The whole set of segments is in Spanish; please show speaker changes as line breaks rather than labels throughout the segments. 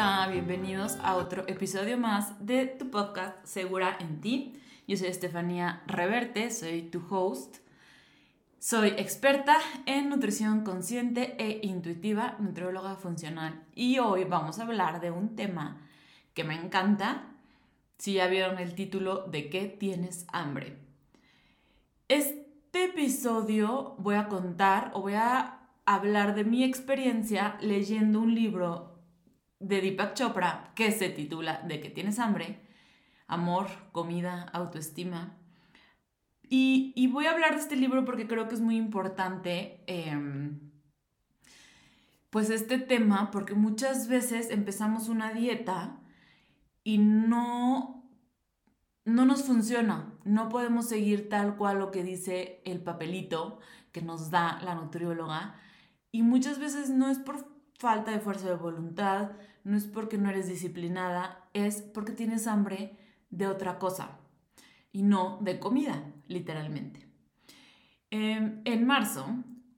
Hola, bienvenidos a otro episodio más de tu podcast Segura en ti. Yo soy Estefanía Reverte, soy tu host. Soy experta en nutrición consciente e intuitiva, nutrióloga funcional. Y hoy vamos a hablar de un tema que me encanta. Si ya vieron el título de qué tienes hambre. Este episodio voy a contar o voy a hablar de mi experiencia leyendo un libro de Deepak Chopra que se titula ¿De qué tienes hambre? Amor, comida, autoestima. Y, voy a hablar de este libro porque creo que es muy importante, em, pues este tema, porque muchas veces empezamos una dieta y no, no nos funciona. No podemos seguir tal cual lo que dice el papelito que nos da la nutrióloga. Y muchas veces no es por falta de fuerza de voluntad, no es porque no eres disciplinada, es porque tienes hambre de otra cosa y no de comida, literalmente. Em, en marzo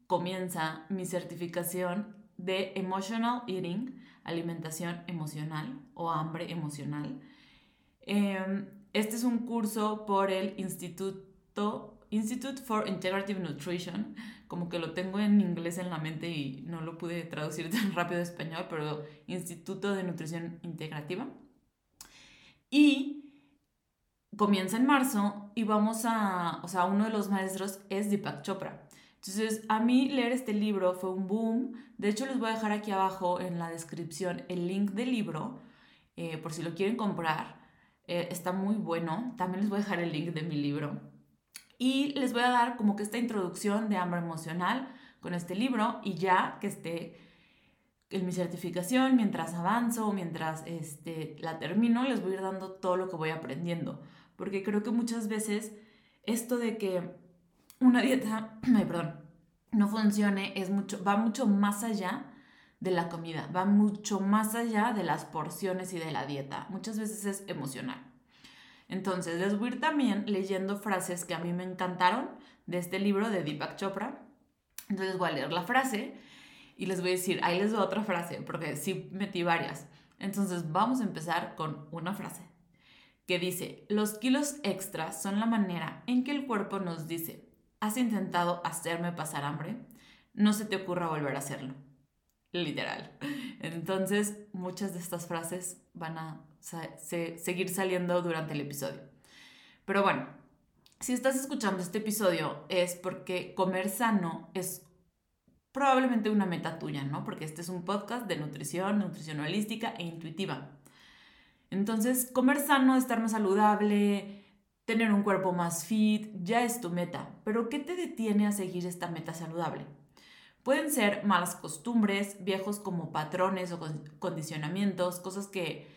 comienza mi certificación de Emotional Eating, alimentación emocional o hambre emocional. Em, este es un curso por el Instituto Institute for Integrative Nutrition, como que lo tengo en inglés en la mente y no lo pude traducir tan rápido a español, pero Instituto de Nutrición Integrativa. Y comienza en marzo y vamos a, o sea, uno de los maestros es Deepak Chopra. Entonces, a mí leer este libro fue un boom. De hecho, les voy a dejar aquí abajo en la descripción el link del libro, eh, por si lo quieren comprar. Eh, está muy bueno. También les voy a dejar el link de mi libro. Y les voy a dar como que esta introducción de hambre emocional con este libro y ya que esté en mi certificación, mientras avanzo, mientras este, la termino, les voy a ir dando todo lo que voy aprendiendo. Porque creo que muchas veces esto de que una dieta, no funcione es mucho, va mucho más allá de la comida, va mucho más allá de las porciones y de la dieta. Muchas veces es emocional. Entonces, les voy a ir también leyendo frases que a mí me encantaron de este libro de Deepak Chopra. Entonces, voy a leer la frase y les voy a decir, ahí les doy otra frase, porque sí metí varias. Entonces, vamos a empezar con una frase que dice, los kilos extras son la manera en que el cuerpo nos dice, ¿has intentado hacerme pasar hambre? No se te ocurra volver a hacerlo. Literal. Entonces, muchas de estas frases van a seguir saliendo durante el episodio. Pero bueno, si estás escuchando este episodio es porque comer sano es probablemente una meta tuya, ¿no? Porque este es un podcast de nutrición, nutrición holística e intuitiva. Entonces, comer sano, estar más saludable, tener un cuerpo más fit, ya es tu meta. Pero ¿qué te detiene a seguir esta meta saludable? Pueden ser malas costumbres, viejos como patrones o condicionamientos, cosas que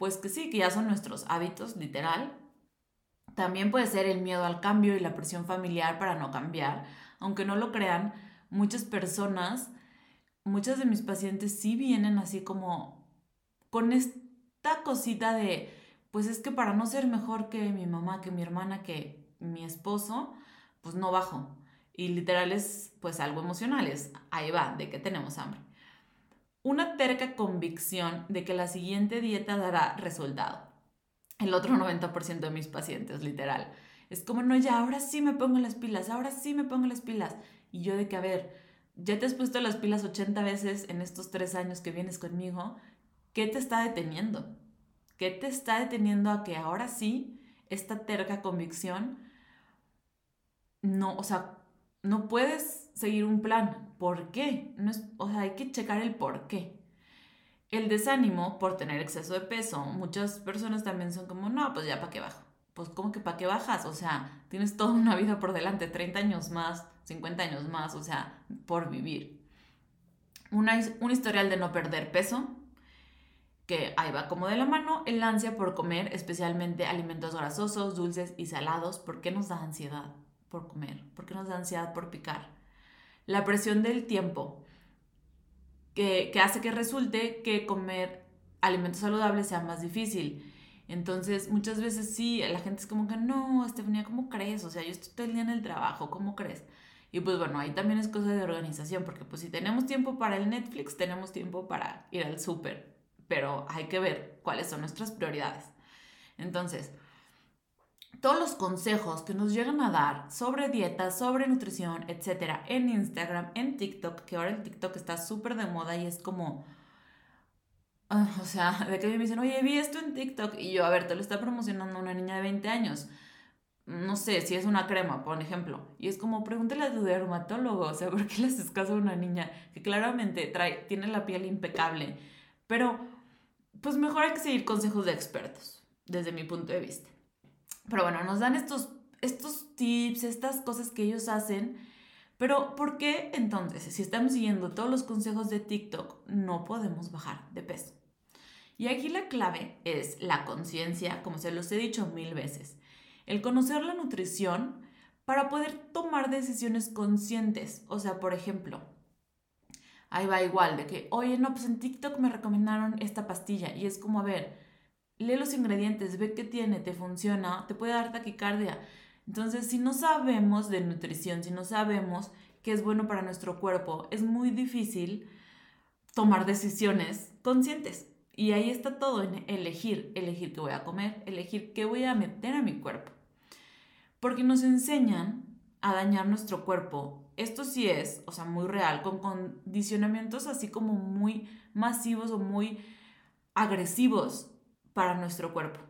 pues que sí, que ya son nuestros hábitos, literal. También puede ser el miedo al cambio y la presión familiar para no cambiar. Aunque no lo crean, muchas personas, muchas de mis pacientes sí vienen así como con esta cosita de, pues es que para no ser mejor que mi mamá, que mi hermana, que mi esposo, pues no bajo. Y literal es pues algo emocional, es ahí va, de que tenemos hambre una terca convicción de que la siguiente dieta dará resultado. El otro 90% de mis pacientes, literal. Es como, no, ya, ahora sí me pongo las pilas, ahora sí me pongo las pilas. Y yo de que, a ver, ya te has puesto las pilas 80 veces en estos tres años que vienes conmigo, ¿qué te está deteniendo? ¿Qué te está deteniendo a que ahora sí esta terca convicción no, o sea, no puedes seguir un plan. ¿Por qué? No es, o sea, hay que checar el por qué. El desánimo por tener exceso de peso. Muchas personas también son como, no, pues ya para qué bajo. Pues ¿cómo que para qué bajas? O sea, tienes toda una vida por delante, 30 años más, 50 años más, o sea, por vivir. Una, un historial de no perder peso, que ahí va como de la mano, el ansia por comer, especialmente alimentos grasosos, dulces y salados, ¿por qué nos da ansiedad? Por comer? ¿Por qué nos da ansiedad por picar? La presión del tiempo, que, hace que resulte que comer alimentos saludables sea más difícil. Entonces, muchas veces sí, la gente es como que, no, Estefanía, ¿cómo crees? O sea, yo estoy todo el día en el trabajo, ¿cómo crees? Y pues bueno, ahí también es cosa de organización, porque pues si tenemos tiempo para el Netflix, tenemos tiempo para ir al súper. pero hay que ver cuáles son nuestras prioridades. Entonces, todos los consejos que nos llegan a dar sobre dieta, sobre nutrición, etcétera, en Instagram, en TikTok, que ahora el TikTok está súper de moda y es como. Ah, o sea, de que me dicen, oye, vi esto en TikTok. Y yo, a ver, te lo está promocionando una niña de 20 años. No sé, si es una crema, por ejemplo. Y es como, pregúntale a tu dermatólogo, o sea, ¿por qué le haces caso a una niña que claramente trae, tiene la piel impecable? Pero, pues mejor hay que seguir consejos de expertos, desde mi punto de vista. Pero bueno, nos dan estos, estos tips, estas cosas que ellos hacen. Pero ¿por qué entonces, si estamos siguiendo todos los consejos de TikTok, no podemos bajar de peso? Y aquí la clave es la conciencia, como se los he dicho mil veces. El conocer la nutrición para poder tomar decisiones conscientes. O sea, por ejemplo, ahí va igual de que, oye, no, pues en TikTok me recomendaron esta pastilla. Y es como, a ver, lee los ingredientes, ve qué tiene, te funciona, te puede dar taquicardia. Entonces, si no sabemos de nutrición, si no sabemos qué es bueno para nuestro cuerpo, es muy difícil tomar decisiones conscientes. Y ahí está todo en elegir, elegir qué voy a comer, elegir qué voy a meter a mi cuerpo. Porque nos enseñan a dañar nuestro cuerpo. Esto sí es, o sea, muy real, con condicionamientos así como muy masivos o muy agresivos para nuestro cuerpo.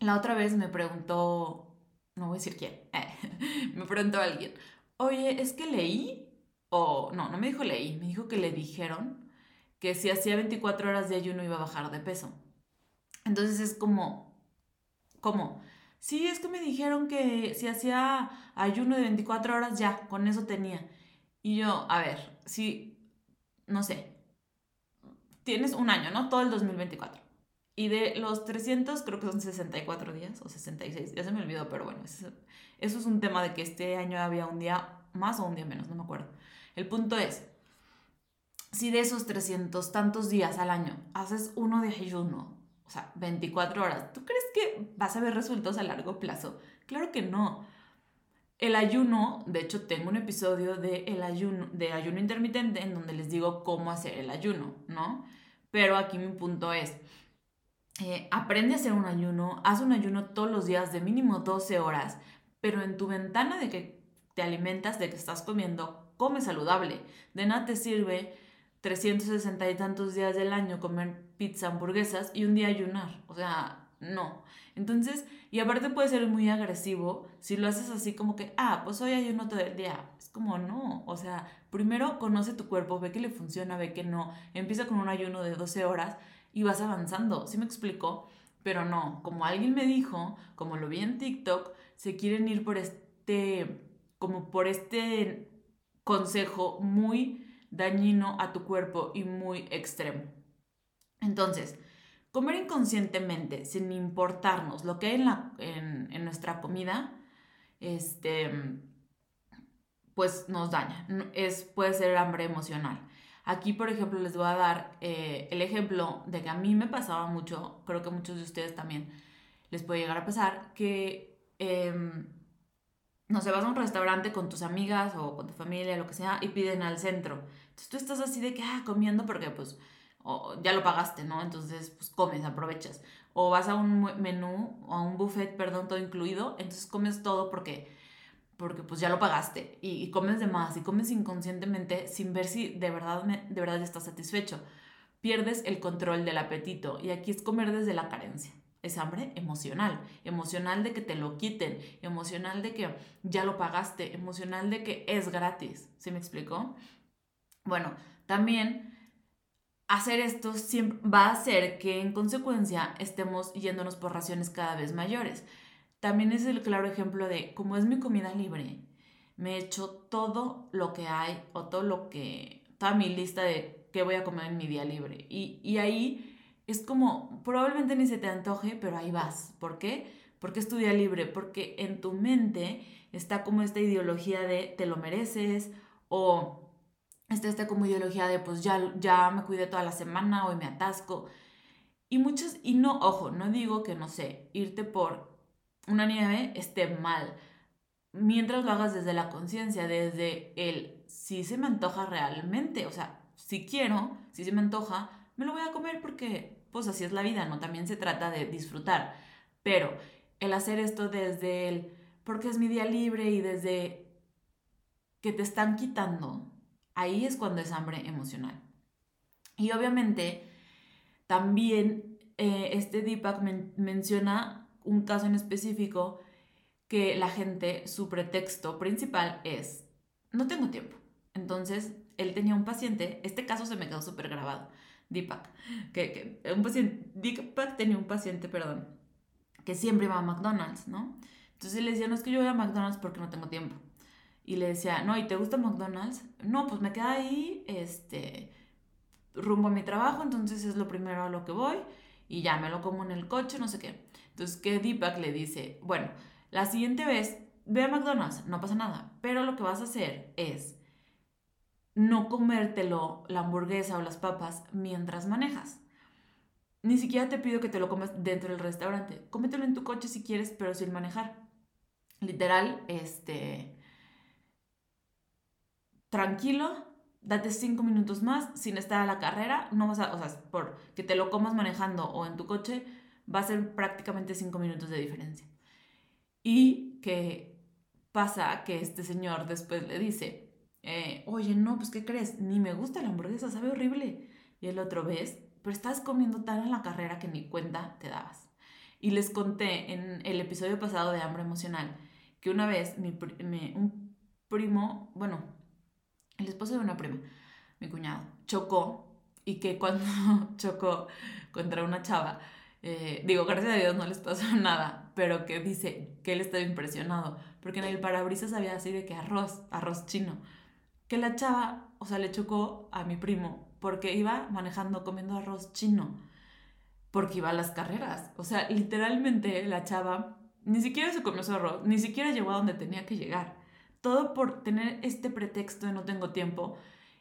La otra vez me preguntó, no voy a decir quién, me preguntó alguien, oye, es que leí, o no, no me dijo leí, me dijo que le dijeron que si hacía 24 horas de ayuno iba a bajar de peso. Entonces es como, ¿cómo? Sí, es que me dijeron que si hacía ayuno de 24 horas ya, con eso tenía. Y yo, a ver, si, no sé, tienes un año, ¿no? Todo el 2024. Y de los 300, creo que son 64 días o 66, ya se me olvidó, pero bueno, eso, es un tema de que este año había un día más o un día menos, no me acuerdo. El punto es, si de esos 300 tantos días al año haces uno de ayuno, o sea, 24 horas, ¿tú crees que vas a ver resultados a largo plazo? Claro que no. El ayuno, de hecho tengo un episodio de, el ayuno, de ayuno intermitente en donde les digo cómo hacer el ayuno, ¿no? Pero aquí mi punto es, eh, aprende a hacer un ayuno, haz un ayuno todos los días de mínimo 12 horas, pero en tu ventana de que te alimentas, de que estás comiendo, come saludable. De nada te sirve 360 y tantos días del año comer pizza, hamburguesas y un día ayunar. O sea, no. Entonces, y aparte puede ser muy agresivo si lo haces así como que, ah, pues hoy ayuno todo el día. Es como, no. O sea, primero conoce tu cuerpo, ve que le funciona, ve que no. Empieza con un ayuno de 12 horas y vas avanzando. ¿Sí me explico? Pero no, como alguien me dijo, como lo vi en TikTok, se quieren ir por este, como por este consejo muy dañino a tu cuerpo y muy extremo. Entonces, comer inconscientemente, sin importarnos lo que hay en, la, en, nuestra comida, este, pues nos daña. Es, puede ser hambre emocional. Aquí, por ejemplo, les voy a dar eh, el ejemplo de que a mí me pasaba mucho, creo que a muchos de ustedes también les puede llegar a pasar, que, em, no sé, vas a un restaurante con tus amigas o con tu familia, lo que sea, y piden al centro. Entonces tú estás así de que, ah, comiendo porque pues ya lo pagaste, ¿no? Entonces, pues comes, aprovechas. O vas a un menú, o a un buffet, perdón, todo incluido, entonces comes todo porque porque pues ya lo pagaste y, comes de más y comes inconscientemente sin ver si de verdad, de verdad estás satisfecho. Pierdes el control del apetito y aquí es comer desde la carencia. Es hambre emocional, emocional de que te lo quiten, emocional de que ya lo pagaste, emocional de que es gratis. ¿Sí me explicó? Bueno, también hacer esto va a hacer que en consecuencia estemos yéndonos por raciones cada vez mayores también es el claro ejemplo de, como es mi comida libre, me echo todo lo que hay o todo lo que, toda mi lista de qué voy a comer en mi día libre. Y, y ahí es como, probablemente ni se te antoje, pero ahí vas. ¿Por qué? Porque es tu día libre, porque en tu mente está como esta ideología de te lo mereces o está esta como ideología de pues ya, ya me cuidé toda la semana, hoy me atasco. Y muchas, y no, ojo, no digo que no sé, irte por una nieve esté mal. Mientras lo hagas desde la conciencia, desde el si se me antoja realmente, o sea, si quiero, si se me antoja, me lo voy a comer porque pues así es la vida, ¿no? También se trata de disfrutar. Pero el hacer esto desde el, porque es mi día libre y desde que te están quitando, ahí es cuando es hambre emocional. Y obviamente también eh, este Deepak menciona un caso en específico que la gente, su pretexto principal es, no tengo tiempo. Entonces, él tenía un paciente, este caso se me quedó súper grabado, Deepak, que, un paciente, Deepak tenía un paciente, perdón, que siempre iba a McDonald's, ¿no? Entonces le decía, no es que yo voy a McDonald's porque no tengo tiempo. Y le decía, no, ¿y te gusta McDonald's? No, pues me queda ahí, este, rumbo a mi trabajo, entonces es lo primero a lo que voy y ya me lo como en el coche, no sé qué. Entonces, que Deepak le dice, bueno, la siguiente vez ve a McDonald's, no pasa nada, pero lo que vas a hacer es no comértelo la hamburguesa o las papas mientras manejas. Ni siquiera te pido que te lo comas dentro del restaurante. Cómetelo en tu coche si quieres, pero sin manejar. Literal, este. Tranquilo, date cinco minutos más sin estar a la carrera. No vas a. O sea, por que te lo comas manejando o en tu coche, va a ser prácticamente cinco minutos de diferencia. Y que pasa que este señor después le dice: eh, oye, no, pues ¿qué crees? Ni me gusta la hamburguesa, sabe horrible. Y el otro, ¿ves? Pero estás comiendo tan en la carrera que ni cuenta te dabas. Y les conté en el episodio pasado de hambre emocional que una vez mi, un primo, bueno, el esposo de una prima, mi cuñado, chocó y que cuando chocó contra una chava, eh, digo, gracias a Dios no les pasó nada, pero que dice que él estaba impresionado, porque en el parabrisas había así de que arroz, arroz chino que la chava, o sea, le chocó a mi primo porque iba manejando comiendo arroz chino, porque iba a las carreras. O sea, literalmente la chava ni siquiera se comió su arroz, ni siquiera llegó a donde tenía que llegar. Todo por tener este pretexto de no tengo tiempo.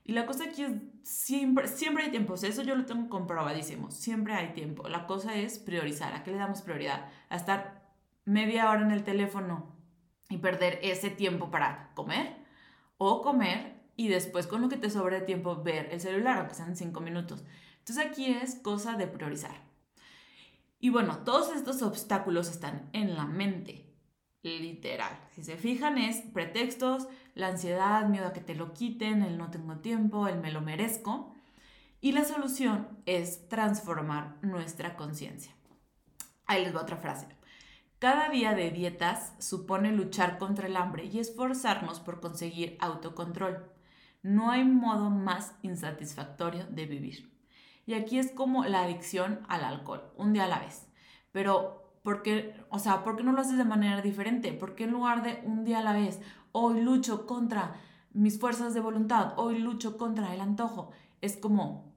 Y la cosa aquí es, siempre, siempre hay tiempo, eso yo lo tengo comprobadísimo, siempre hay tiempo. La cosa es priorizar, ¿a qué le damos prioridad? A estar media hora en el teléfono y perder ese tiempo para comer o comer y después con lo que te sobra de tiempo ver el celular, aunque sean cinco minutos. Entonces aquí es cosa de priorizar. Y bueno, todos estos obstáculos están en la mente, literal. Si se fijan es pretextos, la ansiedad, miedo a que te lo quiten, el no tengo tiempo, el me lo merezco. Y la solución es transformar nuestra conciencia. Ahí les va otra frase. Cada día de dietas supone luchar contra el hambre y esforzarnos por conseguir autocontrol. No hay modo más insatisfactorio de vivir. Y aquí es como la adicción al alcohol, un día a la vez. Pero, ¿por qué, o sea, ¿por qué no lo haces de manera diferente? ¿Por qué en lugar de un día a la vez, hoy lucho contra mis fuerzas de voluntad, hoy lucho contra el antojo? Es como,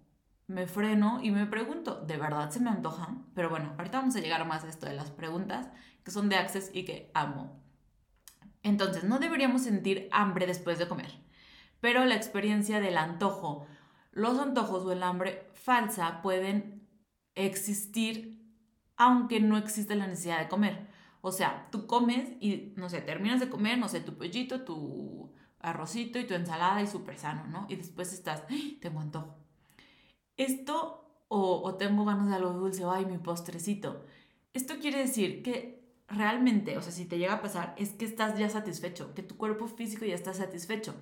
me freno y me pregunto, ¿de verdad se me antoja? Pero bueno, ahorita vamos a llegar más a esto de las preguntas, que son de Access y que amo. Entonces, no deberíamos sentir hambre después de comer pero la experiencia del antojo, los antojos o el hambre falsa pueden existir aunque no existe la necesidad de comer. O sea, tú comes y, no sé, terminas de comer, no sé, tu pollito, tu arrocito y tu ensalada y súper sano, ¿no? Y después estás, ¡ay! tengo antojo. Esto, o, tengo ganas de algo dulce, ay, mi postrecito. Esto quiere decir que realmente, o sea, si te llega a pasar, es que estás ya satisfecho, que tu cuerpo físico ya está satisfecho.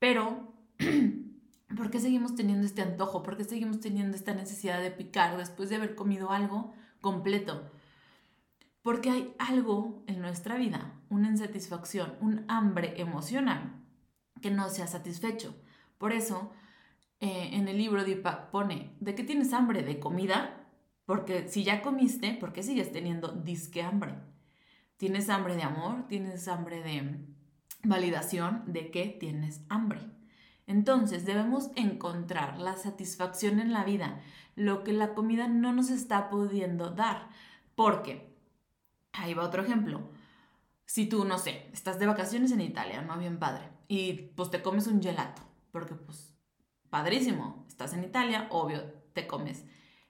Pero, ¿por qué seguimos teniendo este antojo? ¿Por qué seguimos teniendo esta necesidad de picar después de haber comido algo completo? Porque hay algo en nuestra vida, una insatisfacción, un hambre emocional que no se ha satisfecho. Por eso, eh, en el libro Deepak pone, ¿de qué tienes hambre? ¿De comida? Porque si ya comiste, ¿por qué sigues teniendo disque hambre? ¿Tienes hambre de amor? ¿Tienes hambre de validación de que tienes hambre. Entonces debemos encontrar la satisfacción en la vida, lo que la comida no nos está pudiendo dar. Porque, ahí va otro ejemplo. Si tú, no sé, estás de vacaciones en Italia, ¿no? Bien padre. Y pues te comes un gelato, porque pues padrísimo, estás en Italia, obvio, te comes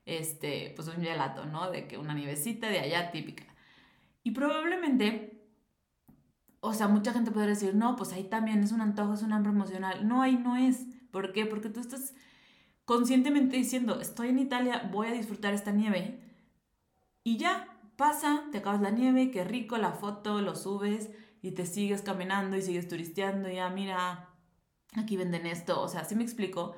este, pues un gelato, ¿no? De que una nievecita de allá típica. Y probablemente o sea, mucha gente podría decir, no, pues ahí también es un antojo, es un hambre emocional. No, ahí no es. ¿Por qué? Porque tú estás conscientemente diciendo, estoy en Italia, voy a disfrutar esta nieve. Y ya, pasa, te acabas la nieve, qué rico la foto, lo subes y te sigues caminando y sigues turisteando, ya mira, aquí venden esto, o sea, si me explico.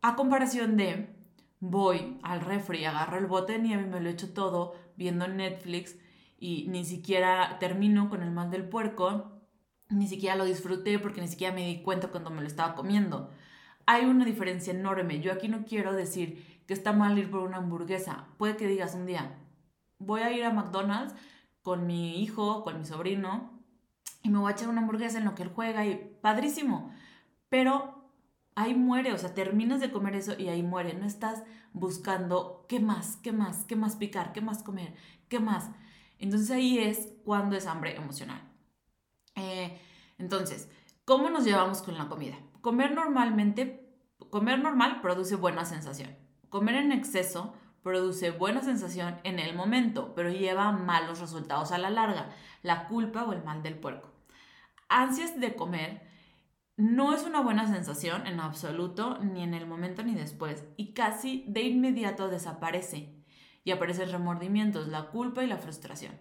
A comparación de voy al refri, agarro el bote de nieve y me lo echo todo viendo Netflix y ni siquiera termino con el mal del puerco, ni siquiera lo disfruté porque ni siquiera me di cuenta cuando me lo estaba comiendo. Hay una diferencia enorme. Yo aquí no quiero decir que está mal ir por una hamburguesa. Puede que digas un día, voy a ir a McDonald's con mi hijo, con mi sobrino, y me voy a echar una hamburguesa en lo que él juega y padrísimo. Pero ahí muere, o sea, terminas de comer eso y ahí muere. No estás buscando qué más, qué más, qué más picar, qué más comer, qué más. Entonces ahí es cuando es hambre emocional. Eh, entonces, ¿cómo nos llevamos con la comida? Comer normalmente, comer normal produce buena sensación. Comer en exceso produce buena sensación en el momento, pero lleva malos resultados a la larga, la culpa o el mal del puerco. Ansias de comer no es una buena sensación en absoluto, ni en el momento ni después, y casi de inmediato desaparece y aparecen remordimientos, la culpa y la frustración.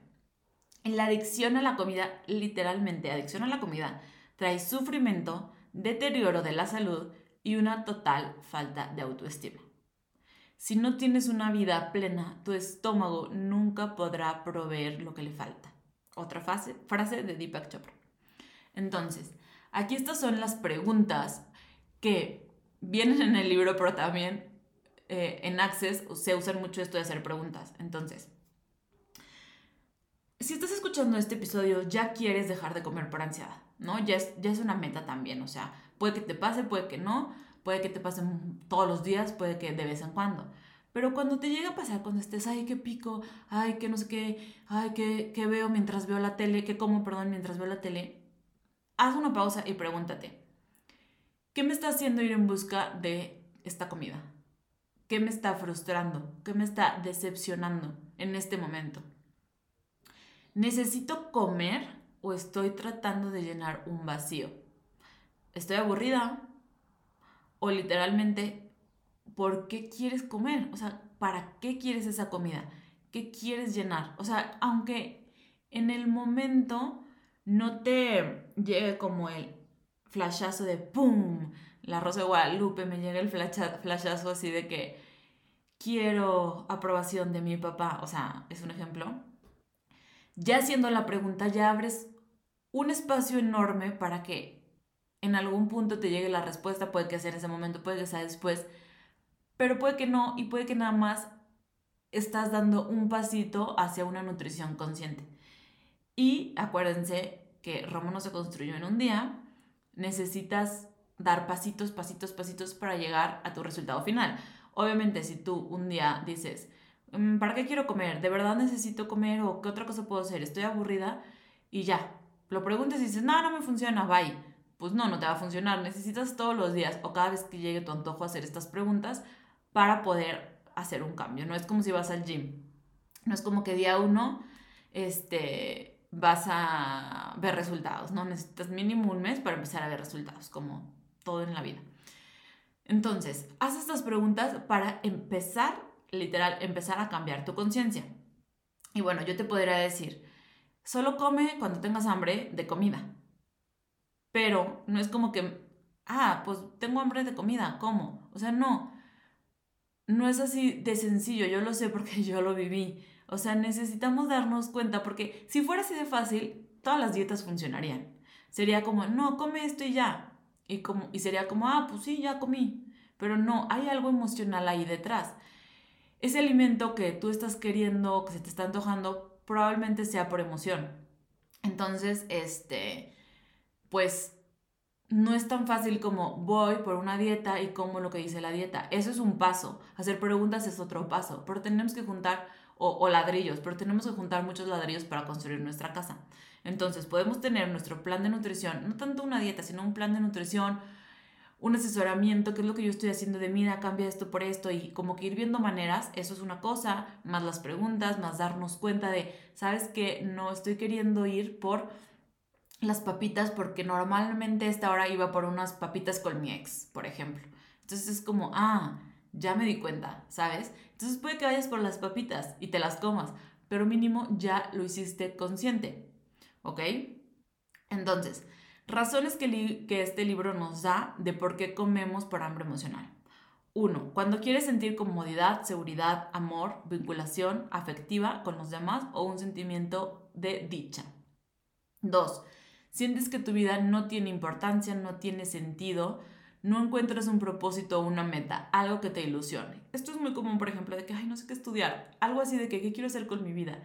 La adicción a la comida, literalmente, adicción a la comida, trae sufrimiento, deterioro de la salud y una total falta de autoestima. Si no tienes una vida plena, tu estómago nunca podrá proveer lo que le falta. Otra frase, frase de Deepak Chopra. Entonces, aquí estas son las preguntas que vienen en el libro, pero también eh, en Access se usan mucho esto de hacer preguntas. Entonces, si estás escuchando este episodio, ya quieres dejar de comer por ansiedad, ¿no? Ya es, ya es una meta también, o sea, puede que te pase, puede que no, puede que te pase todos los días, puede que de vez en cuando. Pero cuando te llega a pasar, cuando estés, ay, qué pico, ay, qué no sé qué, ay, qué, qué veo mientras veo la tele, qué como, perdón, mientras veo la tele, haz una pausa y pregúntate, ¿qué me está haciendo ir en busca de esta comida? ¿Qué me está frustrando? ¿Qué me está decepcionando en este momento? ¿Necesito comer o estoy tratando de llenar un vacío? ¿Estoy aburrida? ¿O literalmente, ¿por qué quieres comer? O sea, ¿para qué quieres esa comida? ¿Qué quieres llenar? O sea, aunque en el momento no te llegue como el flashazo de ¡pum! la Rosa de Guadalupe, me llega el flashazo así de que quiero aprobación de mi papá, o sea, es un ejemplo. Ya haciendo la pregunta, ya abres un espacio enorme para que en algún punto te llegue la respuesta, puede que sea en ese momento, puede que sea después, pero puede que no y puede que nada más estás dando un pasito hacia una nutrición consciente. Y acuérdense que Roma no se construyó en un día, necesitas dar pasitos, pasitos, pasitos para llegar a tu resultado final. Obviamente, si tú un día dices, mm, ¿para qué quiero comer? ¿De verdad necesito comer? ¿O qué otra cosa puedo hacer? Estoy aburrida y ya. Lo preguntas y dices, no, no me funciona, bye. Pues no, no te va a funcionar. Necesitas todos los días o cada vez que llegue tu antojo hacer estas preguntas para poder hacer un cambio. No es como si vas al gym. No es como que día uno, este, vas a ver resultados, ¿no? Necesitas mínimo un mes para empezar a ver resultados, como todo en la vida. Entonces, haz estas preguntas para empezar, literal, empezar a cambiar tu conciencia. Y bueno, yo te podría decir, solo come cuando tengas hambre de comida. Pero no es como que, ah, pues tengo hambre de comida, ¿cómo? O sea, no. No es así de sencillo, yo lo sé porque yo lo viví. O sea, necesitamos darnos cuenta porque si fuera así de fácil, todas las dietas funcionarían. Sería como, no, come esto y ya. Y, como, y sería como, ah, pues sí, ya comí. Pero no, hay algo emocional ahí detrás. Ese alimento que tú estás queriendo, que se te está antojando, probablemente sea por emoción. Entonces, este, pues no es tan fácil como voy por una dieta y como lo que dice la dieta. Eso es un paso. Hacer preguntas es otro paso. Pero tenemos que juntar o, ladrillos, pero tenemos que juntar muchos ladrillos para construir nuestra casa. Entonces podemos tener nuestro plan de nutrición, no tanto una dieta, sino un plan de nutrición, un asesoramiento, que es lo que yo estoy haciendo de mira, cambia esto por esto y como que ir viendo maneras, eso es una cosa, más las preguntas, más darnos cuenta de, sabes que no estoy queriendo ir por las papitas porque normalmente esta hora iba por unas papitas con mi ex, por ejemplo. Entonces es como, ah, ya me di cuenta, ¿sabes? Entonces puede que vayas por las papitas y te las comas, pero mínimo ya lo hiciste consciente, ¿ok? Entonces, razones que, que este libro nos da de por qué comemos por hambre emocional. Uno, cuando quieres sentir comodidad, seguridad, amor, vinculación afectiva con los demás o un sentimiento de dicha. Dos, sientes que tu vida no tiene importancia, no tiene sentido, no encuentras un propósito o una meta, algo que te ilusione. Esto es muy común, por ejemplo, de que, ay, no sé qué estudiar, algo así de que, ¿qué quiero hacer con mi vida?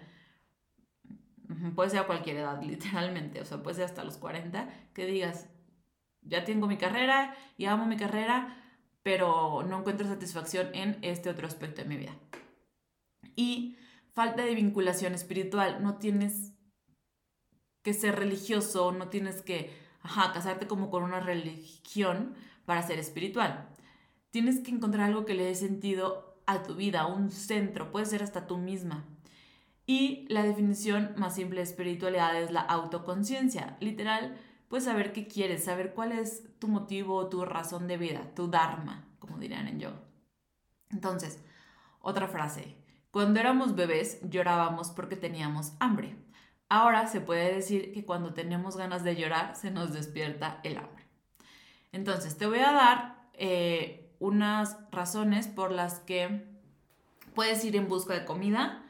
Puede ser a cualquier edad, literalmente, o sea, puede ser hasta los 40, que digas, ya tengo mi carrera y amo mi carrera, pero no encuentro satisfacción en este otro aspecto de mi vida. Y falta de vinculación espiritual, no tienes que ser religioso, no tienes que, ajá, casarte como con una religión para ser espiritual. Tienes que encontrar algo que le dé sentido a tu vida, un centro, puede ser hasta tú misma. Y la definición más simple de espiritualidad es la autoconciencia. Literal, pues saber qué quieres, saber cuál es tu motivo, tu razón de vida, tu dharma, como dirían en yoga. Entonces, otra frase. Cuando éramos bebés llorábamos porque teníamos hambre. Ahora se puede decir que cuando tenemos ganas de llorar se nos despierta el hambre. Entonces, te voy a dar eh, unas razones por las que puedes ir en busca de comida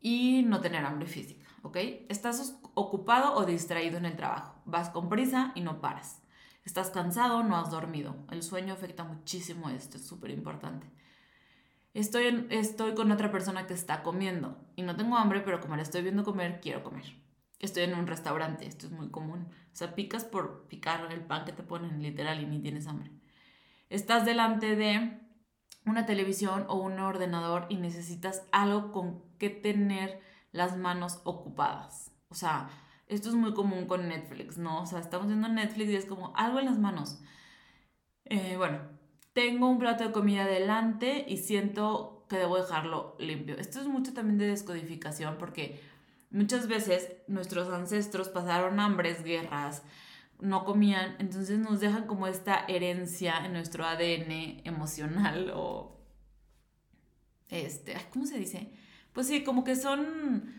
y no tener hambre física, ¿ok? Estás ocupado o distraído en el trabajo, vas con prisa y no paras. Estás cansado, no has dormido. El sueño afecta muchísimo esto, es súper importante. Estoy, estoy con otra persona que está comiendo y no tengo hambre, pero como la estoy viendo comer, quiero comer. Estoy en un restaurante, esto es muy común. O sea, picas por picar el pan que te ponen literal y ni tienes hambre. Estás delante de una televisión o un ordenador y necesitas algo con que tener las manos ocupadas. O sea, esto es muy común con Netflix, ¿no? O sea, estamos viendo Netflix y es como algo en las manos. Eh, bueno, tengo un plato de comida delante y siento que debo dejarlo limpio. Esto es mucho también de descodificación porque muchas veces nuestros ancestros pasaron hambres, guerras, no comían, entonces nos dejan como esta herencia en nuestro ADN emocional o este, ¿cómo se dice? Pues sí, como que son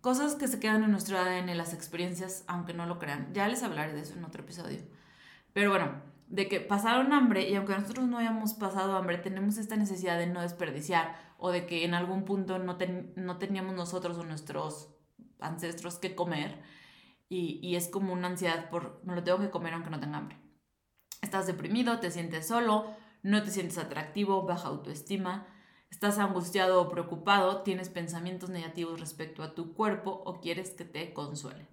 cosas que se quedan en nuestro ADN, las experiencias, aunque no lo crean. Ya les hablaré de eso en otro episodio. Pero bueno, de que pasaron hambre y aunque nosotros no hayamos pasado hambre, tenemos esta necesidad de no desperdiciar o de que en algún punto no, no teníamos nosotros o nuestros ancestros que comer y, y es como una ansiedad por me lo tengo que comer aunque no tenga hambre. Estás deprimido, te sientes solo, no te sientes atractivo, baja autoestima, estás angustiado o preocupado, tienes pensamientos negativos respecto a tu cuerpo o quieres que te consuele.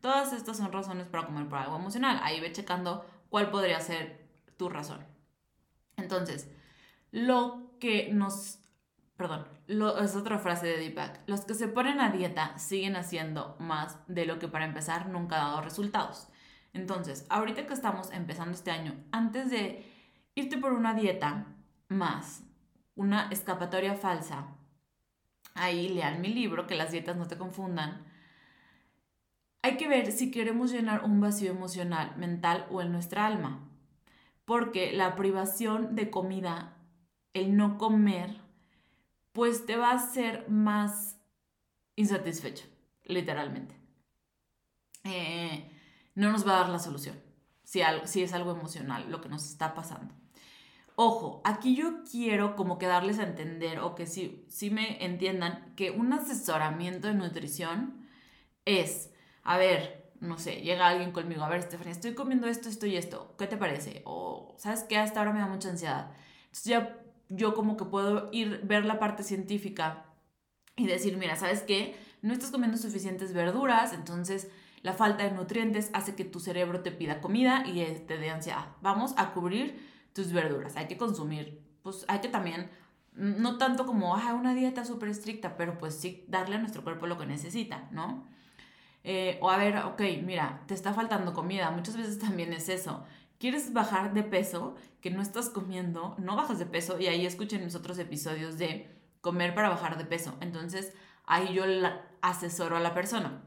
Todas estas son razones para comer por algo emocional. Ahí ve checando cuál podría ser tu razón. Entonces, lo que nos perdón, es otra frase de Deepak. Los que se ponen a dieta siguen haciendo más de lo que para empezar nunca ha dado resultados. Entonces, ahorita que estamos empezando este año, antes de irte por una dieta más, una escapatoria falsa, ahí lean mi libro, que las dietas no te confundan. Hay que ver si queremos llenar un vacío emocional, mental o en nuestra alma. Porque la privación de comida, el no comer, pues te va a hacer más insatisfecho, literalmente. Eh, no nos va a dar la solución si, si es algo emocional lo que nos está pasando. Ojo, aquí yo quiero como que darles a entender o que sí me entiendan que un asesoramiento de nutrición es, a ver, no sé, llega alguien conmigo, a ver, Stephanie, estoy comiendo esto, esto y esto, ¿qué te parece? O, ¿sabes qué? Hasta ahora me da mucha ansiedad. Entonces ya yo como que puedo ir, ver la parte científica y decir, mira, ¿sabes qué? No estás comiendo suficientes verduras, entonces la falta de nutrientes hace que tu cerebro te pida comida y te dé ansiedad. Vamos a cubrir tus verduras, hay que consumir, pues hay que también, no tanto como, ah, una dieta súper estricta, pero pues sí darle a nuestro cuerpo lo que necesita, ¿no? Eh, o a ver, ok, mira, te está faltando comida, muchas veces también es eso quieres bajar de peso, que no estás comiendo, no bajas de peso, y ahí escuchen mis otros episodios de comer para bajar de peso. Entonces, ahí yo asesoro a la persona.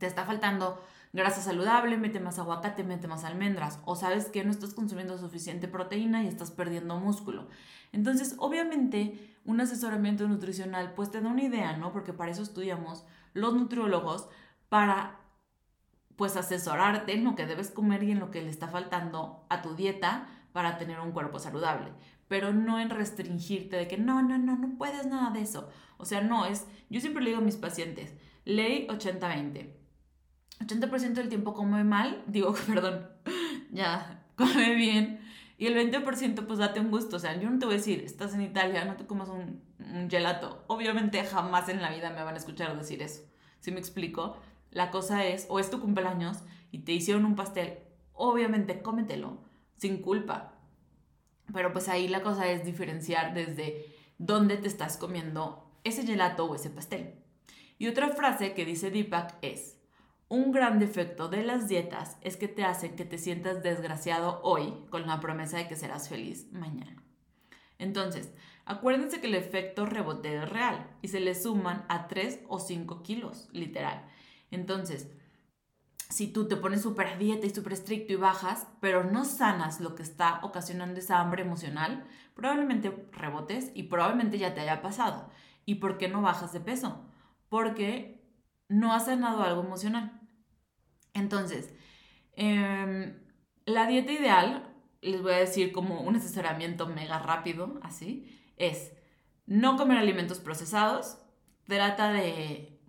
Te está faltando grasa saludable, mete más aguacate, mete más almendras. O sabes que no estás consumiendo suficiente proteína y estás perdiendo músculo. Entonces, obviamente, un asesoramiento nutricional pues te da una idea, ¿no? Porque para eso estudiamos los nutriólogos, para pues asesorarte en lo que debes comer y en lo que le está faltando a tu dieta para tener un cuerpo saludable, pero no en restringirte de que no, no, no, no puedes nada de eso. O sea, no es, yo siempre le digo a mis pacientes, ley 80-20. 80%, del tiempo come mal, digo, perdón, ya, come bien. Y el 20% pues date un gusto. O sea, yo no te voy a decir, estás en Italia, no te comas un, gelato. Obviamente jamás en la vida me van a escuchar decir eso. ¿Sí me explico? La cosa es, o es tu cumpleaños y te hicieron un pastel, obviamente cómetelo, sin culpa. Pero pues ahí la cosa es diferenciar desde dónde te estás comiendo ese gelato o ese pastel. Y otra frase que dice Deepak es, un gran defecto de las dietas es que te hacen que te sientas desgraciado hoy con la promesa de que serás feliz mañana. Entonces, acuérdense que el efecto rebote es real y se le suman a 3 o 5 kilos, literal. Entonces, si tú te pones súper dieta y súper estricto y bajas, pero no sanas lo que está ocasionando esa hambre emocional, probablemente rebotes y probablemente ya te haya pasado. ¿Y por qué no bajas de peso? Porque no has sanado algo emocional. Entonces, em, la dieta ideal, les voy a decir como un asesoramiento mega rápido, así, es no comer alimentos procesados, trata de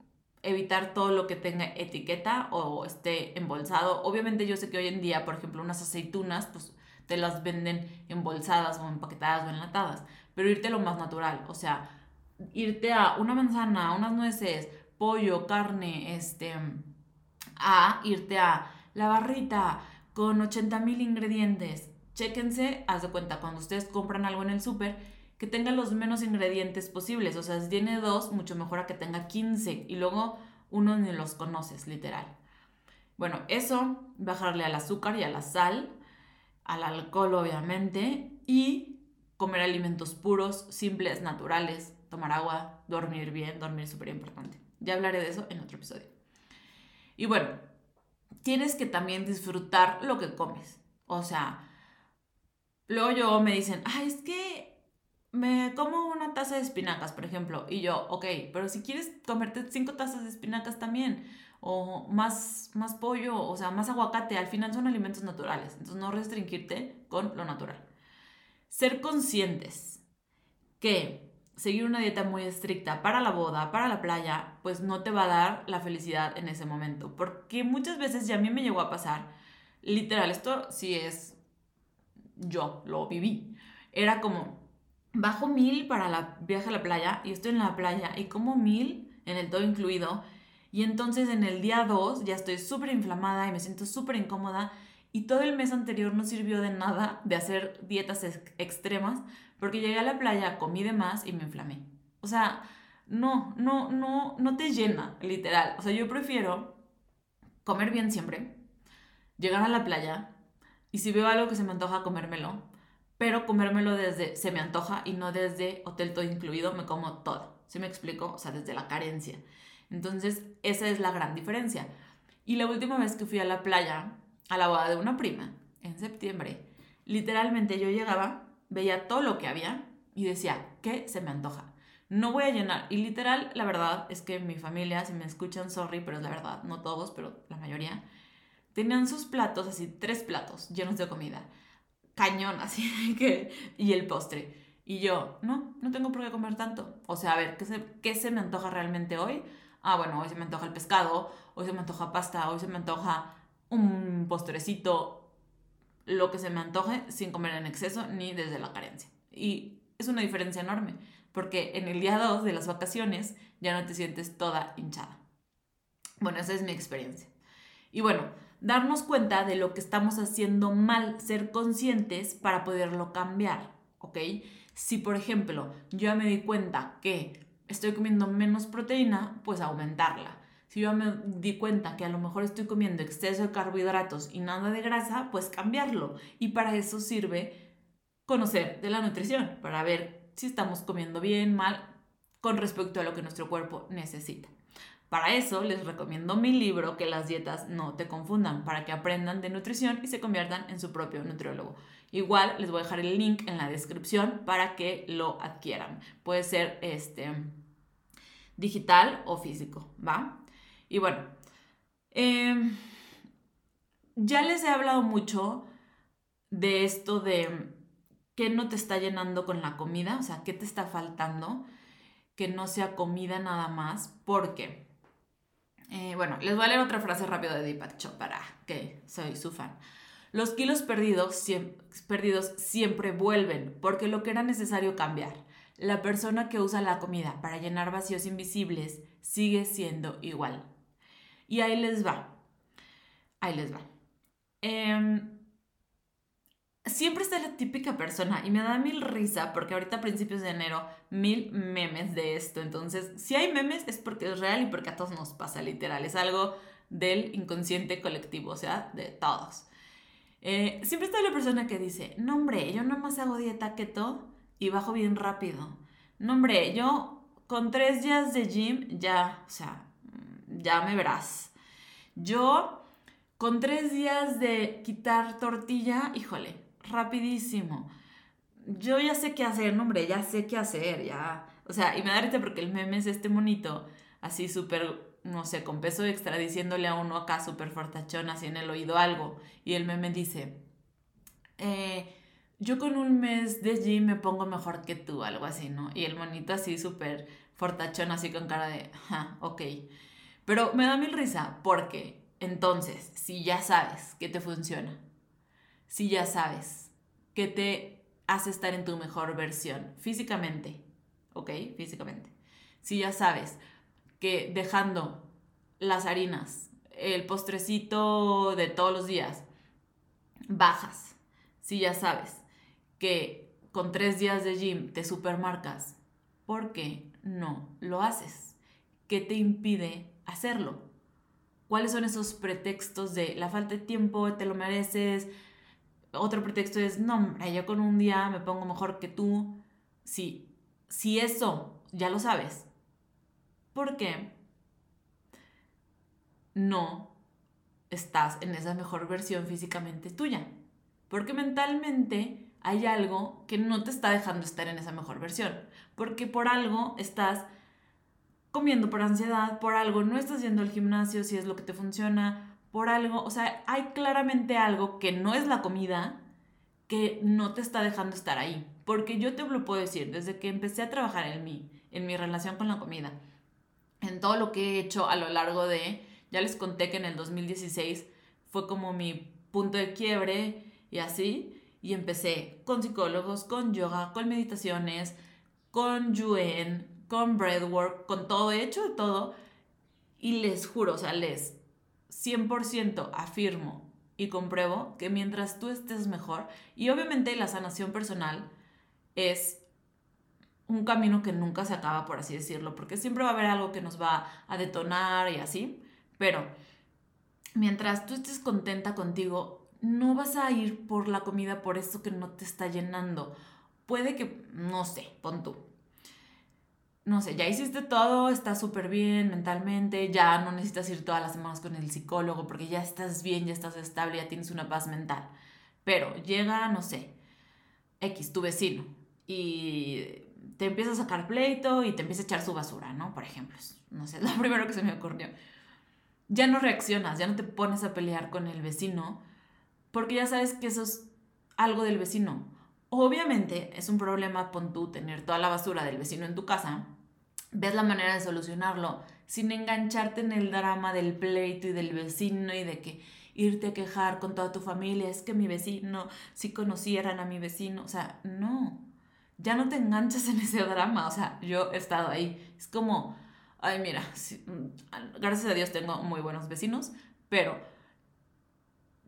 evitar todo lo que tenga etiqueta o esté embolsado. Obviamente yo sé que hoy en día, por ejemplo, unas aceitunas, pues te las venden embolsadas o empaquetadas o enlatadas, pero irte a lo más natural, o sea, irte a una manzana, unas nueces, pollo, carne, este, a irte a la barrita con 80 mil ingredientes. Chéquense, haz de cuenta, cuando ustedes compran algo en el súper, que tenga los menos ingredientes posibles. O sea, si tiene dos, mucho mejor a que tenga 15 y luego uno ni los conoces, literal. Bueno, eso, bajarle al azúcar y a la sal, al alcohol obviamente, y comer alimentos puros, simples, naturales, tomar agua, dormir bien, dormir súper importante. Ya hablaré de eso en otro episodio. Y bueno, tienes que también disfrutar lo que comes. O sea, luego yo me dicen, ay, es que me como una taza de espinacas, por ejemplo, y yo, ok, pero si quieres comerte cinco tazas de espinacas también, o más, más pollo, o sea, más aguacate, al final son alimentos naturales, entonces no restringirte con lo natural. Ser conscientes que seguir una dieta muy estricta para la boda, para la playa, pues no te va a dar la felicidad en ese momento, porque muchas veces ya a mí me llegó a pasar, literal, esto sí es, yo lo viví, era como, bajo mil para la viaje a la playa y estoy en la playa y como mil en el todo incluido. Y entonces en el día 2 ya estoy súper inflamada y me siento súper incómoda. Y todo el mes anterior no sirvió de nada de hacer dietas extremas porque llegué a la playa, comí de más y me inflamé. O sea, no, no, no, no te llena, literal. O sea, yo prefiero comer bien siempre, llegar a la playa y si veo algo que se me antoja comérmelo pero comérmelo desde se me antoja y no desde hotel todo incluido, me como todo. ¿Sí me explico? O sea, desde la carencia. Entonces, esa es la gran diferencia. Y la última vez que fui a la playa, a la boda de una prima, en septiembre, literalmente yo llegaba, veía todo lo que había y decía, ¿qué se me antoja? No voy a llenar. Y literal, la verdad es que mi familia, si me escuchan, sorry, pero es la verdad, no todos, pero la mayoría, tenían sus platos, así, tres platos llenos de comida cañón, así que, y el postre. Y yo, no, no tengo por qué comer tanto. O sea, a ver, ¿qué se, ¿qué se me antoja realmente hoy? Ah, bueno, hoy se me antoja el pescado, hoy se me antoja pasta, hoy se me antoja un postrecito, lo que se me antoje sin comer en exceso ni desde la carencia. Y es una diferencia enorme, porque en el día 2 de las vacaciones ya no te sientes toda hinchada. Bueno, esa es mi experiencia. Y bueno, darnos cuenta de lo que estamos haciendo mal, ser conscientes para poderlo cambiar, ¿ok? Si por ejemplo yo me di cuenta que estoy comiendo menos proteína, pues aumentarla. Si yo me di cuenta que a lo mejor estoy comiendo exceso de carbohidratos y nada de grasa, pues cambiarlo. Y para eso sirve conocer de la nutrición, para ver si estamos comiendo bien, mal, con respecto a lo que nuestro cuerpo necesita. Para eso les recomiendo mi libro Que las dietas no te confundan, para que aprendan de nutrición y se conviertan en su propio nutriólogo. Igual les voy a dejar el link en la descripción para que lo adquieran. Puede ser este digital o físico, ¿va? Y bueno, em, ya les he hablado mucho de esto de qué no te está llenando con la comida, o sea, qué te está faltando, que no sea comida nada más, porque eh, bueno, les voy a leer otra frase rápido de Deepak Chopra, que soy su fan. Los kilos perdidos, perdidos siempre vuelven, porque lo que era necesario cambiar. La persona que usa la comida para llenar vacíos invisibles sigue siendo igual. Y ahí les va. Ahí les va. Eh, siempre está la típica persona y me da mil risa porque ahorita a principios de enero mil memes de esto. Entonces, si hay memes es porque es real y porque a todos nos pasa literal. Es algo del inconsciente colectivo, o sea, de todos. Eh, siempre está la persona que dice, no hombre, yo nomás hago dieta keto y bajo bien rápido. No hombre, yo con tres días de gym ya, o sea, ya me verás. Yo con tres días de quitar tortilla, híjole, rapidísimo. Yo ya sé qué hacer, no, hombre, ya sé qué hacer, ya. O sea, y me da risa porque el meme es este monito, así súper, no sé, con peso extra, diciéndole a uno acá súper fortachón, así en el oído algo. Y el meme dice, eh, yo con un mes de gym me pongo mejor que tú, algo así, ¿no? Y el monito así súper fortachón, así con cara de, ja, ok. Pero me da mil risa porque entonces, si ya sabes que te funciona, si ya sabes que te hace estar en tu mejor versión físicamente, ¿ok? Físicamente. Si ya sabes que dejando las harinas, el postrecito de todos los días, bajas. Si ya sabes que con tres días de gym te supermarcas, ¿por qué no lo haces? ¿Qué te impide hacerlo? ¿Cuáles son esos pretextos de la falta de tiempo, te lo mereces, otro pretexto es, no, hombre, yo con un día me pongo mejor que tú. Sí, si eso ya lo sabes, ¿por qué no estás en esa mejor versión físicamente tuya? Porque mentalmente hay algo que no te está dejando estar en esa mejor versión. Porque por algo estás comiendo por ansiedad, por algo no estás yendo al gimnasio si es lo que te funciona, por algo, o sea, hay claramente algo que no es la comida que no te está dejando estar ahí. Porque yo te lo puedo decir, desde que empecé a trabajar en mí, en mi relación con la comida, en todo lo que he hecho a lo largo de, ya les conté que en el 2016 fue como mi punto de quiebre y así, y empecé con psicólogos, con yoga, con meditaciones, con yuen, con breathwork, con todo hecho de todo, y les juro, o sea, les 100% afirmo y compruebo que mientras tú estés mejor, y obviamente la sanación personal es un camino que nunca se acaba, por así decirlo, porque siempre va a haber algo que nos va a detonar y así, pero mientras tú estés contenta contigo, no vas a ir por la comida por eso que no te está llenando. Puede que, no sé, pon tú, no sé, ya hiciste todo, estás súper bien mentalmente, ya no necesitas ir todas las semanas con el psicólogo porque ya estás bien, ya estás estable, ya tienes una paz mental. Pero llega, no sé, X, tu vecino, y te empieza a sacar pleito y te empieza a echar su basura, ¿no? Por ejemplo, no sé, lo primero que se me ocurrió. Ya no reaccionas, ya no te pones a pelear con el vecino porque ya sabes que eso es algo del vecino Obviamente es un problema, pon tú, tener toda la basura del vecino en tu casa. Ves la manera de solucionarlo sin engancharte en el drama del pleito y del vecino y de que irte a quejar con toda tu familia, es que mi vecino, si conocieran a mi vecino, o sea, no, ya no te enganchas en ese drama, o sea, yo he estado ahí, es como, ay, mira, mm, gracias a Dios tengo muy buenos vecinos, pero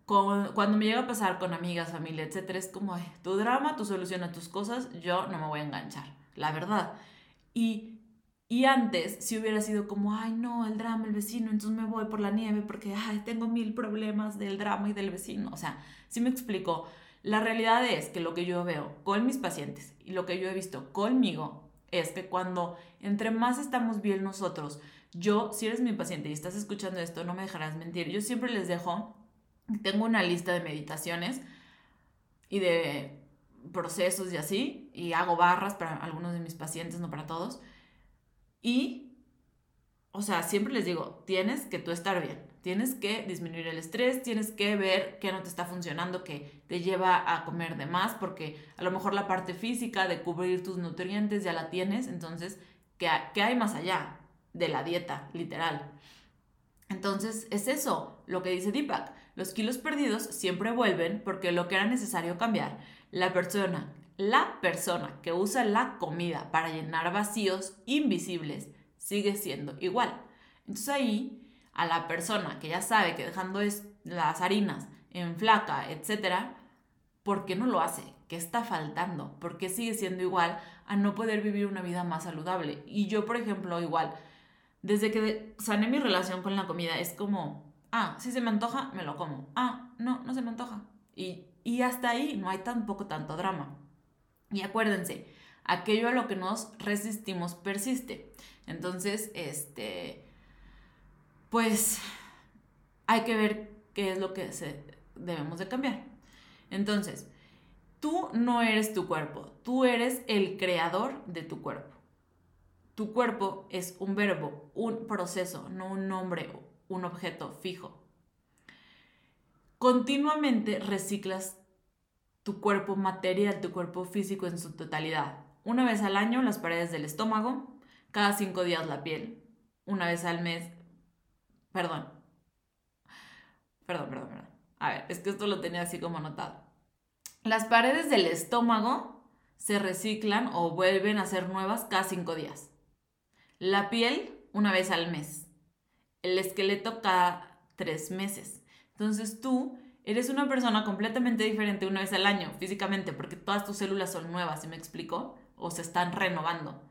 cuando me llega a pasar con amigas, familia, etcétera, es como, tu drama, tu solución a tus cosas, yo no me voy a enganchar, la verdad. Y, y antes, si hubiera sido como, ay, no, el drama, el vecino, entonces me voy por la nieve porque, ay, tengo mil problemas del drama y del vecino. O sea, si me explico, la realidad es que lo que yo veo con mis pacientes y lo que yo he visto conmigo es que cuando entre más estamos bien nosotros, Yo, si eres mi paciente y estás escuchando esto, no me dejarás mentir. Yo siempre les dejo, tengo una lista de meditaciones y de procesos y así, y hago barras para algunos de mis pacientes, no para todos. Y, o sea, siempre les digo, tienes que tú estar bien, tienes que disminuir el estrés, tienes que ver qué no te está funcionando, que te lleva a comer de más, porque a lo mejor la parte física de cubrir tus nutrientes ya la tienes, entonces, ¿qué, qué hay más allá de la dieta, literal? Entonces, es eso lo que dice Deepak. Los kilos perdidos siempre vuelven porque lo que era necesario cambiar, la persona, la persona que usa la comida para llenar vacíos invisibles sigue siendo igual. Entonces ahí, a la persona que ya sabe que dejando las harinas en flaca, etcétera, ¿por qué no lo hace? ¿Qué está faltando? ¿Por qué sigue siendo igual a no poder vivir una vida más saludable? Y yo, por ejemplo, igual, desde que sané mi relación con la comida, es como, Ah, si se me antoja, me lo como. Ah, no, no se me antoja. Y, y hasta ahí no hay tampoco tanto drama. Y acuérdense, aquello a lo que nos resistimos persiste. Entonces, este, pues hay que ver qué es lo que se, debemos de cambiar. Entonces, tú no eres tu cuerpo, tú eres el creador de tu cuerpo. Tu cuerpo es un verbo, un proceso, no un nombre un objeto fijo. Continuamente reciclas tu cuerpo material, tu cuerpo físico en su totalidad. Una vez al año las paredes del estómago, cada cinco días la piel, una vez al mes, perdón, perdón, perdón, perdón. A ver, es que esto lo tenía así como anotado. Las paredes del estómago se reciclan o vuelven a ser nuevas cada cinco días. La piel una vez al mes el esqueleto cada tres meses. Entonces tú eres una persona completamente diferente una vez al año físicamente porque todas tus células son nuevas, ¿sí me explico? O se están renovando.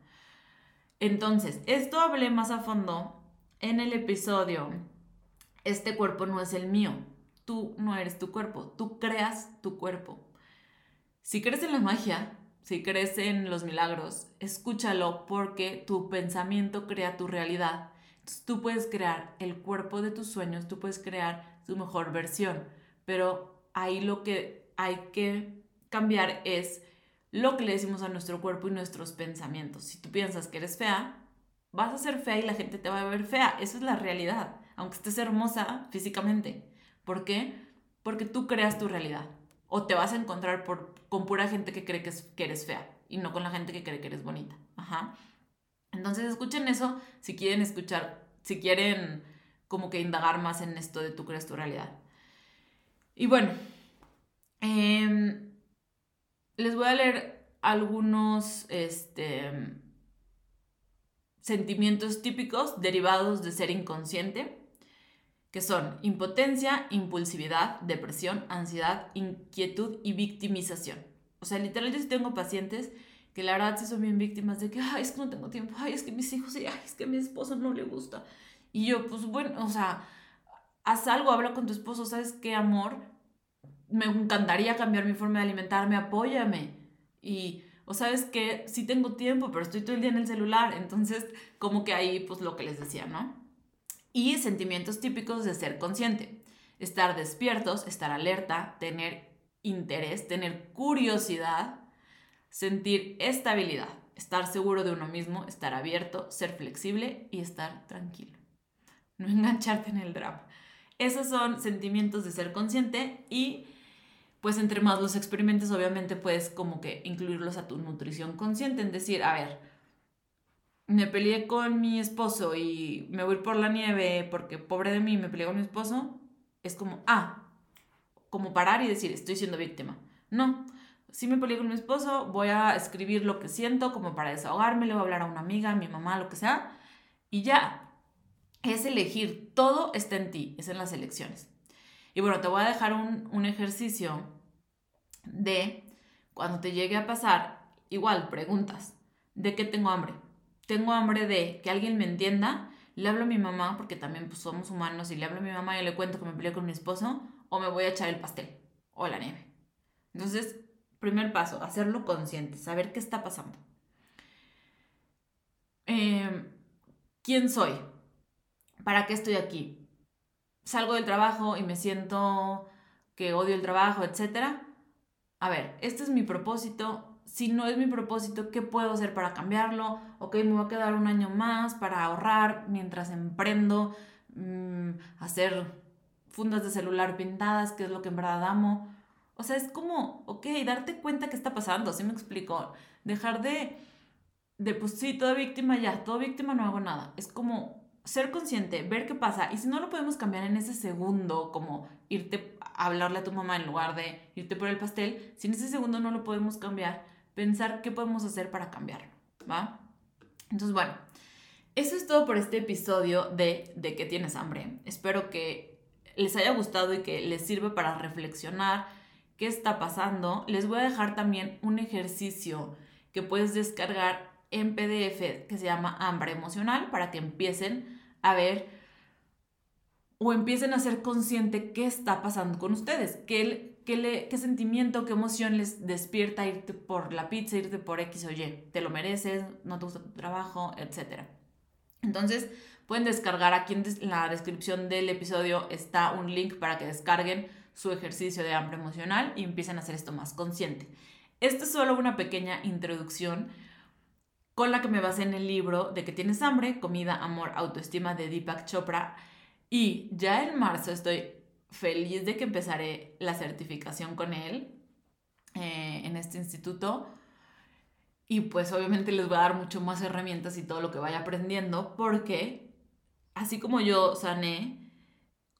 Entonces, esto hablé más a fondo en el episodio Este cuerpo no es el mío. Tú no eres tu cuerpo, tú creas tu cuerpo. Si crees en la magia, si crees en los milagros, escúchalo porque tu pensamiento crea tu realidad tú puedes crear el cuerpo de tus sueños, tú puedes crear tu mejor versión, pero ahí lo que hay que cambiar es lo que le decimos a nuestro cuerpo y nuestros pensamientos. Si tú piensas que eres fea, vas a ser fea y la gente te va a ver fea. Esa es la realidad, aunque estés hermosa físicamente. ¿Por qué? Porque tú creas tu realidad. O te vas a encontrar con pura gente que cree que, que eres fea y no con la gente que cree que eres bonita. Ajá. Entonces escuchen eso si quieren escuchar, si quieren como que indagar más en esto de tú crees tu realidad. Y bueno, em, les voy a leer algunos este, sentimientos típicos derivados de ser inconsciente, que son impotencia, impulsividad, depresión, ansiedad, inquietud y victimización. O sea, literal yo sí tengo pacientes que la verdad sí son bien víctimas de que, ay, es que no tengo tiempo, ay, es que mis hijos, ay, es que mi esposo no le gusta. Y yo, pues bueno, o sea, haz algo, habla con tu esposo, ¿sabes qué, amor? Me encantaría cambiar mi forma de alimentarme, apóyame. Y, o sabes que sí tengo tiempo, pero estoy todo el día en el celular. Entonces, como que ahí, pues lo que les decía, ¿no? Y sentimientos típicos de ser consciente. Estar despiertos, estar alerta, tener interés, tener curiosidad, sentir estabilidad, estar seguro de uno mismo, estar abierto, ser flexible y estar tranquilo. No engancharte en el drama. Esos son sentimientos de ser consciente y pues entre más los experimentes obviamente puedes como que incluirlos a tu nutrición consciente, en decir, a ver, me peleé con mi esposo y me voy por la nieve porque pobre de mí me peleé con mi esposo, es como, ah, como parar y decir, estoy siendo víctima. No, si me peleé con mi esposo, voy a escribir lo que siento como para desahogarme, le voy a hablar a una amiga, a mi mamá, lo que sea, y ya. Es elegir, todo está en ti, es en las elecciones. Y bueno, te voy a dejar un, un ejercicio de cuando te llegue a pasar, igual preguntas, ¿de qué tengo hambre? Tengo hambre de que alguien me entienda, le hablo a mi mamá, porque también pues, somos humanos, y le hablo a mi mamá y le cuento que me peleé con mi esposo, o me voy a echar el pastel o la nieve. Entonces, Primer paso, hacerlo consciente, saber qué está pasando. Em, ¿Quién soy? ¿Para qué estoy aquí? Salgo del trabajo y me siento que odio el trabajo, etc. A ver, este es mi propósito. Si no es mi propósito, ¿qué puedo hacer para cambiarlo? Ok, me voy a quedar un año más para ahorrar mientras emprendo, mm, hacer fundas de celular pintadas, que es lo que en verdad amo. O sea, es como, ok, darte cuenta qué está pasando, ¿sí me explico? Dejar de, de, pues sí, toda víctima ya, toda víctima no hago nada. Es como ser consciente, ver qué pasa. Y si no lo podemos cambiar en ese segundo, como irte a hablarle a tu mamá en lugar de irte por el pastel, si en ese segundo no lo podemos cambiar, pensar qué podemos hacer para cambiarlo, ¿va? Entonces, bueno, eso es todo por este episodio de De que tienes hambre. Espero que les haya gustado y que les sirva para reflexionar qué está pasando. Les voy a dejar también un ejercicio que puedes descargar en PDF que se llama hambre emocional para que empiecen a ver o empiecen a ser consciente qué está pasando con ustedes, qué, qué, qué sentimiento, qué emoción les despierta irte por la pizza, irte por X o Y. Te lo mereces, no te gusta tu trabajo, etc. Entonces, pueden descargar aquí en la descripción del episodio está un link para que descarguen su ejercicio de hambre emocional y empiecen a hacer esto más consciente. Esta es solo una pequeña introducción con la que me basé en el libro de que tienes hambre, comida, amor, autoestima de Deepak Chopra. Y ya en marzo estoy feliz de que empezaré la certificación con él eh, en este instituto. Y pues obviamente les voy a dar mucho más herramientas y todo lo que vaya aprendiendo porque así como yo sané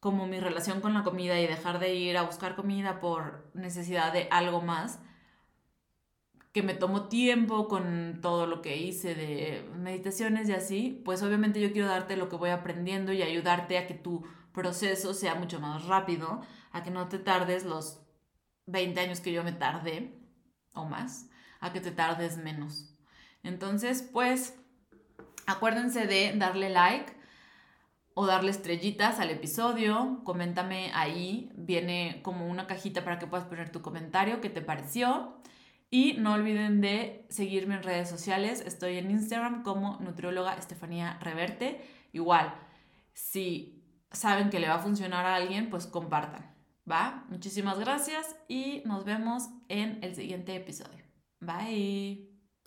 como mi relación con la comida y dejar de ir a buscar comida por necesidad de algo más, que me tomó tiempo con todo lo que hice de meditaciones y así, pues obviamente yo quiero darte lo que voy aprendiendo y ayudarte a que tu proceso sea mucho más rápido, a que no te tardes los 20 años que yo me tardé o más, a que te tardes menos. Entonces, pues, acuérdense de darle like o darle estrellitas al episodio, coméntame ahí, viene como una cajita para que puedas poner tu comentario, qué te pareció. Y no olviden de seguirme en redes sociales. Estoy en Instagram como nutrióloga Estefanía Reverte. Igual, si saben que le va a funcionar a alguien, pues compartan. ¿Va? Muchísimas gracias y nos vemos en el siguiente episodio. Bye.